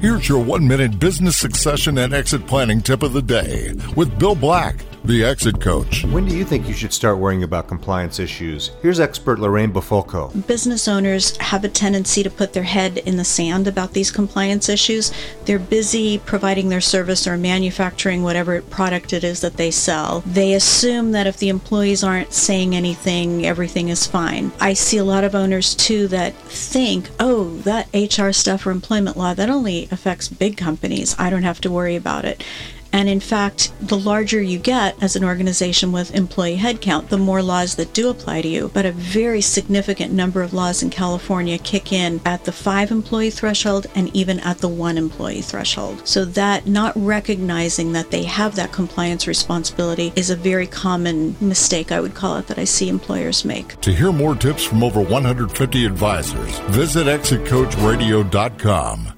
Here's your one minute business succession and exit planning tip of the day with Bill Black, the exit coach. When do you think you should start worrying about compliance issues? Here's expert Lorraine Bafulco. Business owners have a tendency to put their head in the sand about these compliance issues. They're busy providing their service or manufacturing whatever product it is that they sell. They assume that if the employees aren't saying anything, everything is fine. I see a lot of owners too that think, oh, that HR stuff or employment law, that only affects big companies. I don't have to worry about it. And in fact, the larger you get as an organization with employee headcount, the more laws that do apply to you. But a very significant number of laws in California kick in at the five employee threshold and even at the one employee threshold. So that not recognizing that they have that compliance responsibility is a very common mistake, I would call it, that I see employers make. To hear more tips from over 150 advisors, visit exitcoachradio.com.